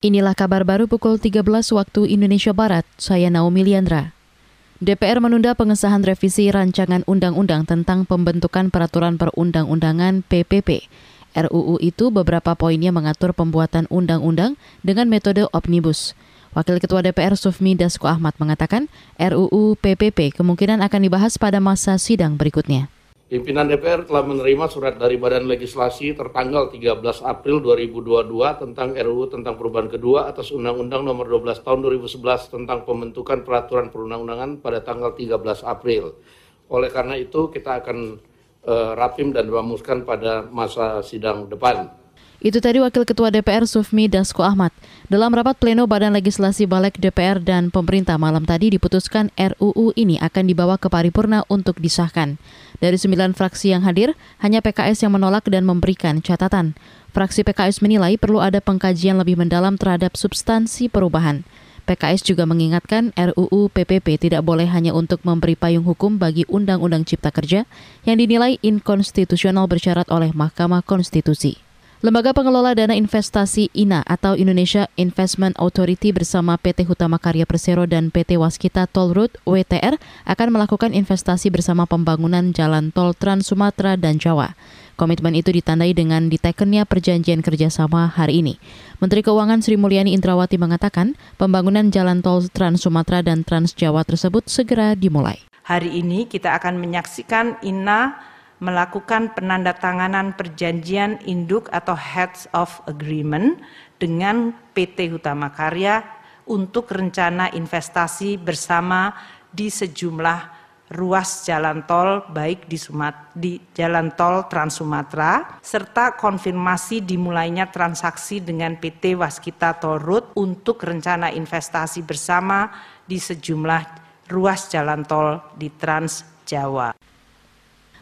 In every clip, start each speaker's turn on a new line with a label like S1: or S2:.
S1: Inilah kabar baru pukul 13 waktu Indonesia Barat. Saya Naomi Liandra. DPR menunda pengesahan revisi rancangan undang-undang tentang pembentukan peraturan perundang-undangan PPP. RUU itu beberapa poinnya mengatur pembuatan undang-undang dengan metode omnibus. Wakil Ketua DPR Sufmi Dasko Ahmad mengatakan RUU PPP kemungkinan akan dibahas pada masa sidang berikutnya.
S2: Pimpinan DPR telah menerima surat dari Badan Legislasi tertanggal 13 April 2022 tentang RUU tentang perubahan kedua atas Undang-Undang Nomor 12 Tahun 2011 tentang pembentukan peraturan perundang-undangan pada tanggal 13 April. Oleh karena itu kita akan uh, rapim dan memuskan pada masa sidang depan.
S1: Itu tadi Wakil Ketua DPR Sufmi Dasko Ahmad. Dalam rapat pleno Badan Legislasi Balek DPR dan pemerintah malam tadi diputuskan RUU ini akan dibawa ke paripurna untuk disahkan. Dari sembilan fraksi yang hadir, hanya PKS yang menolak dan memberikan catatan. Fraksi PKS menilai perlu ada pengkajian lebih mendalam terhadap substansi perubahan. PKS juga mengingatkan RUU PPP tidak boleh hanya untuk memberi payung hukum bagi Undang-Undang Cipta Kerja yang dinilai inkonstitusional bersyarat oleh Mahkamah Konstitusi. Lembaga Pengelola Dana Investasi INA atau Indonesia Investment Authority bersama PT Hutama Karya Persero dan PT Waskita Toll Road WTR akan melakukan investasi bersama pembangunan jalan tol Trans Sumatera dan Jawa. Komitmen itu ditandai dengan ditekennya perjanjian kerjasama hari ini. Menteri Keuangan Sri Mulyani Indrawati mengatakan pembangunan jalan tol Trans Sumatera dan Trans Jawa tersebut segera dimulai.
S3: Hari ini kita akan menyaksikan INA melakukan penandatanganan perjanjian induk atau heads of agreement dengan PT Hutama Karya untuk rencana investasi bersama di sejumlah ruas jalan tol baik di, Sumat di jalan tol Trans Sumatera serta konfirmasi dimulainya transaksi dengan PT Waskita Toll Road untuk rencana investasi bersama di sejumlah ruas jalan tol di Trans Jawa.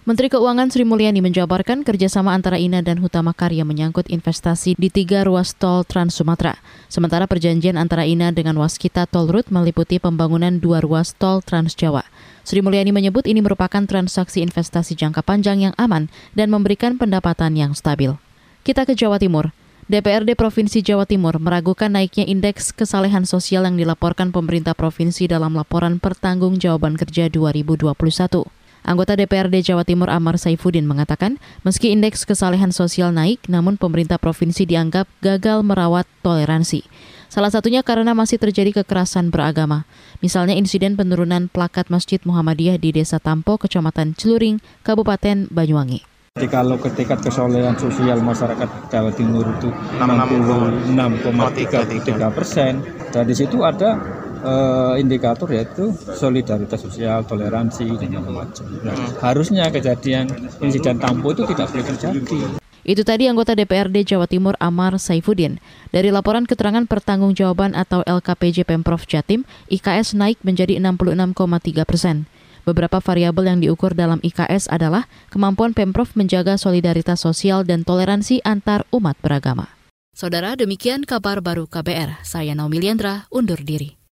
S1: Menteri Keuangan Sri Mulyani menjabarkan kerjasama antara INA dan Hutama Karya menyangkut investasi di tiga ruas tol Trans Sumatera. Sementara perjanjian antara INA dengan Waskita Toll Road meliputi pembangunan dua ruas tol Trans Jawa. Sri Mulyani menyebut ini merupakan transaksi investasi jangka panjang yang aman dan memberikan pendapatan yang stabil. Kita ke Jawa Timur. DPRD Provinsi Jawa Timur meragukan naiknya indeks kesalehan sosial yang dilaporkan pemerintah provinsi dalam laporan pertanggungjawaban kerja 2021. Anggota DPRD Jawa Timur Amar Saifuddin mengatakan, meski indeks kesalehan sosial naik, namun pemerintah provinsi dianggap gagal merawat toleransi. Salah satunya karena masih terjadi kekerasan beragama. Misalnya insiden penurunan plakat Masjid Muhammadiyah di Desa Tampo, Kecamatan Celuring, Kabupaten Banyuwangi.
S4: Jadi kalau ketika kesolehan sosial masyarakat Jawa Timur itu 66,33 persen, dan di situ ada uh, indikator yaitu solidaritas sosial, toleransi dan macam-macam. Nah, hmm. harusnya kejadian insiden tampo itu tidak boleh terjadi.
S1: Itu tadi anggota DPRD Jawa Timur Amar Saifuddin. Dari laporan keterangan pertanggungjawaban atau LKPJ Pemprov Jatim, IKS naik menjadi 66,3 persen. Beberapa variabel yang diukur dalam IKS adalah kemampuan Pemprov menjaga solidaritas sosial dan toleransi antar umat beragama. Saudara, demikian kabar baru KBR. Saya Naomi Liandra, undur diri.